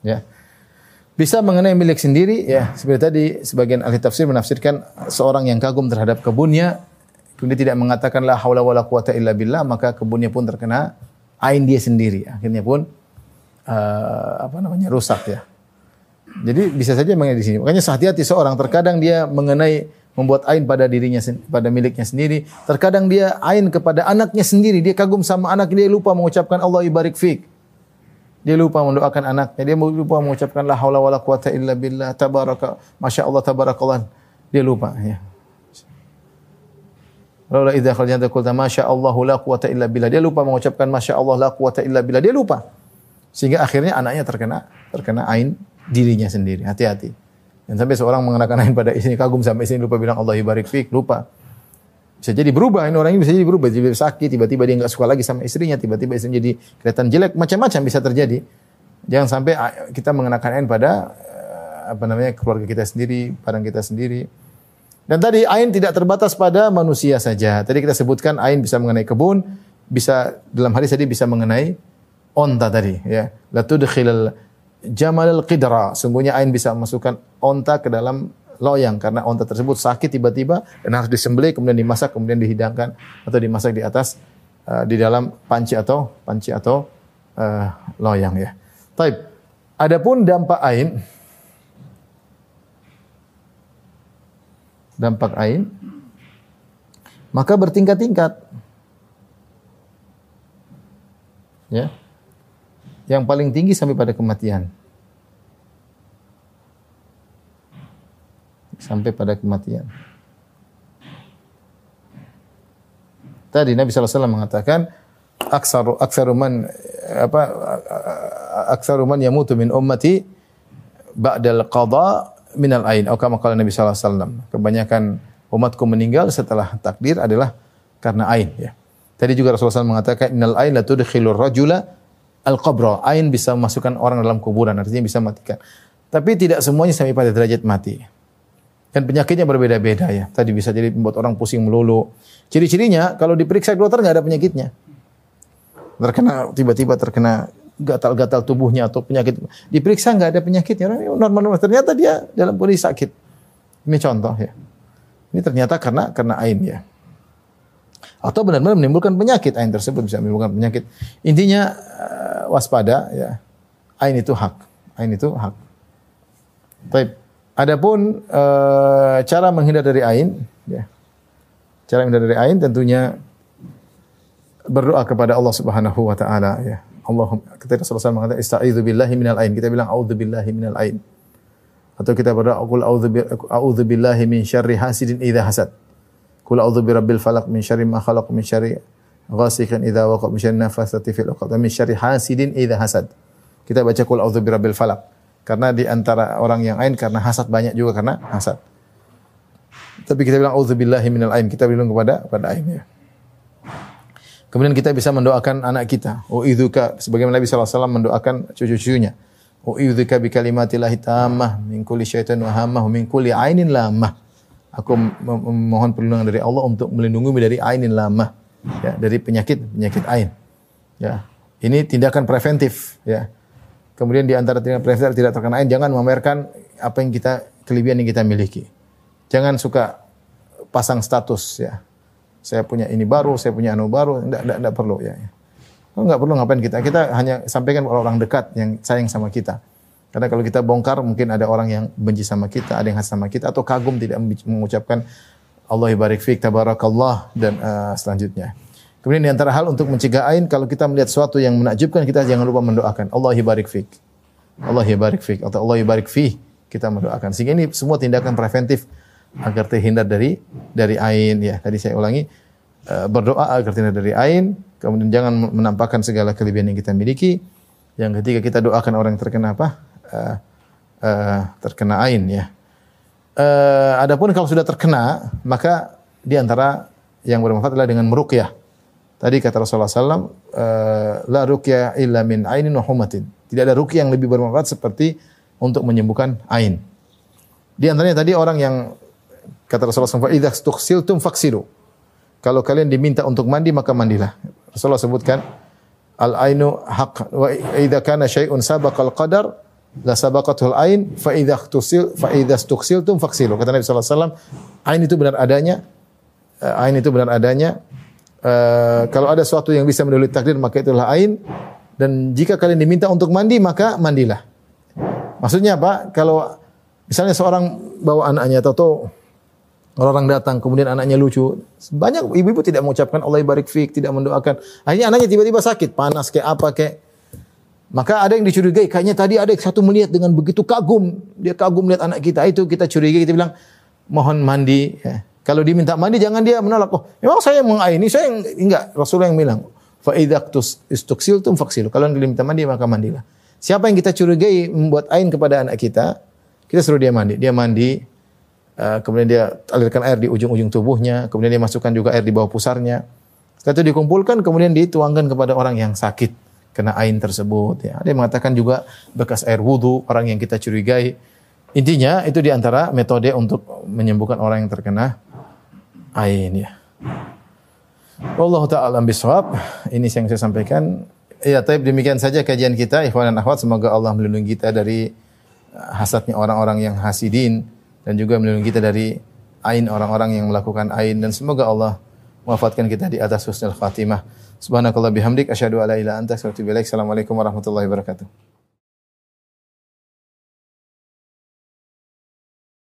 Speaker 1: Ya. Bisa mengenai milik sendiri ya, seperti tadi sebagian ahli tafsir menafsirkan seorang yang kagum terhadap kebunnya kemudian tidak mengatakan la haula wala quwata illa billah maka kebunnya pun terkena ain dia sendiri. Akhirnya pun uh, apa namanya rusak ya. Jadi bisa saja mengenai di sini. Makanya hati-hati seorang terkadang dia mengenai membuat ain pada dirinya pada miliknya sendiri. Terkadang dia ain kepada anaknya sendiri. Dia kagum sama anak dia lupa mengucapkan Allah ibarik fik. Dia lupa mendoakan anaknya. Dia lupa mengucapkan la haula wala quwata illa billah. Tabaraka. Masya Allah tabarakallah. Dia lupa. Ya. Lalu idza kharajta qulta masya Allah la quwata illa billah. Dia lupa mengucapkan masya Allah la quwata illa billah. Dia lupa. Sehingga akhirnya anaknya terkena terkena ain dirinya sendiri. Hati-hati. Dan sampai seorang mengenakan ain pada istri kagum sampai istri lupa bilang Allah barik fik, lupa. Bisa jadi berubah, ini orang ini bisa jadi berubah, jadi sakit, tiba-tiba dia nggak suka lagi sama istrinya, tiba-tiba istrinya jadi kelihatan jelek, macam-macam bisa terjadi. Jangan sampai ah, kita mengenakan ain pada eh, apa namanya keluarga kita sendiri, barang kita sendiri. Dan tadi ain tidak terbatas pada manusia saja. Tadi kita sebutkan ain bisa mengenai kebun, bisa dalam hadis tadi bisa mengenai onta tadi ya. La tudkhilal jamal qidra. Sungguhnya ain bisa memasukkan onta ke dalam loyang karena onta tersebut sakit tiba-tiba dan harus disembelih kemudian dimasak kemudian dihidangkan atau dimasak di atas uh, di dalam panci atau panci atau uh, loyang ya. Taib. Adapun dampak ain dampak ain maka bertingkat-tingkat. Ya. Yang paling tinggi sampai pada kematian. Sampai pada kematian. Tadi Nabi SAW mengatakan aksaru aksaru man apa aksaru man yamutu min ummati ba'dal qada min al ain. Atau kama Nabi sallallahu alaihi wasallam kebanyakan umatku meninggal setelah takdir adalah karena ain. Ya. Tadi juga Rasulullah SAW mengatakan innal ain la tudkhilur rajula al qabra ain bisa memasukkan orang dalam kuburan artinya bisa matikan. Tapi tidak semuanya sampai pada derajat mati dan penyakitnya berbeda-beda ya. Tadi bisa jadi membuat orang pusing melulu. Ciri-cirinya kalau diperiksa dokter nggak ada penyakitnya. Terkena tiba-tiba terkena gatal-gatal tubuhnya atau penyakit. Diperiksa nggak ada penyakitnya. Normal-normal. Ternyata dia dalam kondisi sakit. Ini contoh ya. Ini ternyata karena karena ain ya. Atau benar-benar menimbulkan penyakit. Ain tersebut bisa menimbulkan penyakit. Intinya uh, waspada ya. Ain itu hak. Ain itu hak. Baik. Adapun e, cara menghindar dari ain, ya. Cara menghindar dari ain tentunya berdoa kepada Allah Subhanahu wa taala ya. Allahumma kita Rasulullah mengatakan istaizu billahi minal ain. Kita bilang a'udzu billahi minal ain. Atau kita berdoa qul a'udzu billahi min syarri hasidin idza hasad. Qul a'udzu birabbil falaq min syarri ma khalaq min syarri ghasiqin idza waqa min syarri nafasati fil 'uqad min syarri hasidin idza hasad. Kita baca qul a'udzu birabbil falaq. Karena di antara orang yang ain karena hasad banyak juga karena hasad. Tapi kita bilang auzubillahi minal ain. Kita bilang kepada pada ain ya. Kemudian kita bisa mendoakan anak kita. Uidzuka sebagaimana Nabi SAW mendoakan cucu-cucunya. Uidzuka bi kalimatillahi tammah min kulli syaitan wa hammah min kulli ainin lamah. Aku memohon perlindungan dari Allah untuk melindungi dari ainin lamah. Ya, dari penyakit penyakit ain. Ya. Ini tindakan preventif ya kemudian di antara tindakan preventif tidak terkena jangan memamerkan apa yang kita kelebihan yang kita miliki. Jangan suka pasang status ya. Saya punya ini baru, saya punya anu baru, enggak enggak, enggak perlu ya. Enggak perlu ngapain kita. Kita hanya sampaikan orang dekat yang sayang sama kita. Karena kalau kita bongkar mungkin ada orang yang benci sama kita, ada yang hasad sama kita atau kagum tidak mengucapkan Allah barik fik tabarakallah dan uh, selanjutnya. Kemudian di antara hal untuk mencegah ain kalau kita melihat sesuatu yang menakjubkan kita jangan lupa mendoakan Allah barik fik. Allah barik fik atau Allah barik fi kita mendoakan. Sehingga ini semua tindakan preventif agar terhindar dari dari ain ya. Tadi saya ulangi eh, berdoa agar terhindar dari ain, Kemudian jangan menampakkan segala kelebihan yang kita miliki. Yang ketiga kita doakan orang yang terkena apa? Uh, uh, terkena ain ya. Adapun kalau sudah terkena, maka di antara yang bermanfaat adalah dengan meruqyah. Tadi kata Rasulullah SAW, uh, la ruqyah illa min ainin wa. Tidak ada ruqyah yang lebih bermanfaat seperti untuk menyembuhkan ain. Di antaranya tadi orang yang kata Rasulullah SAW, idza stukhsiltum faksilu. Kalau kalian diminta untuk mandi maka mandilah. Rasulullah sebutkan al ainu haq wa idza kana syai'un sabaqal qadar la sabaqatul ain fa idza tusil fa idza stukhsiltum faksilu. Kata Nabi sallallahu alaihi ain itu benar adanya. Uh, ain itu benar adanya. Uh, kalau ada sesuatu yang bisa mendahului takdir maka itulah ain dan jika kalian diminta untuk mandi maka mandilah. Maksudnya apa? Kalau misalnya seorang bawa anaknya atau Orang datang, kemudian anaknya lucu. Banyak ibu-ibu tidak mengucapkan Allah barik fik, tidak mendoakan. Akhirnya anaknya tiba-tiba sakit, panas kayak apa kayak. Maka ada yang dicurigai, kayaknya tadi ada satu melihat dengan begitu kagum. Dia kagum melihat anak kita itu, kita curigai, kita bilang, mohon mandi. Ya. Kalau diminta mandi, jangan dia menolak. Oh, memang saya mengaini, saya enggak. Rasulullah yang bilang, fa'idaktus istuksiltum faksilu. Kalau diminta mandi, maka mandilah. Siapa yang kita curigai membuat ain kepada anak kita, kita suruh dia mandi. Dia mandi, Eh, kemudian dia alirkan air di ujung-ujung tubuhnya, kemudian dia masukkan juga air di bawah pusarnya. Setelah itu dikumpulkan, kemudian dituangkan kepada orang yang sakit kena ain tersebut. Ya. Ada mengatakan juga bekas air wudhu, orang yang kita curigai. Intinya itu di antara metode untuk menyembuhkan orang yang terkena ain. Ya. Allah Ta'ala bisawab. Ini yang saya sampaikan. Ya, tapi demikian saja kajian kita. Ikhwan dan akhwat, semoga Allah melindungi kita dari hasadnya orang-orang yang hasidin dan juga melindungi kita dari ain orang-orang yang melakukan ain dan semoga Allah mewafatkan kita di atas husnul khatimah. Subhanakallah bihamdik asyhadu alla ilaha anta astaghfiruka. Assalamualaikum warahmatullahi wabarakatuh.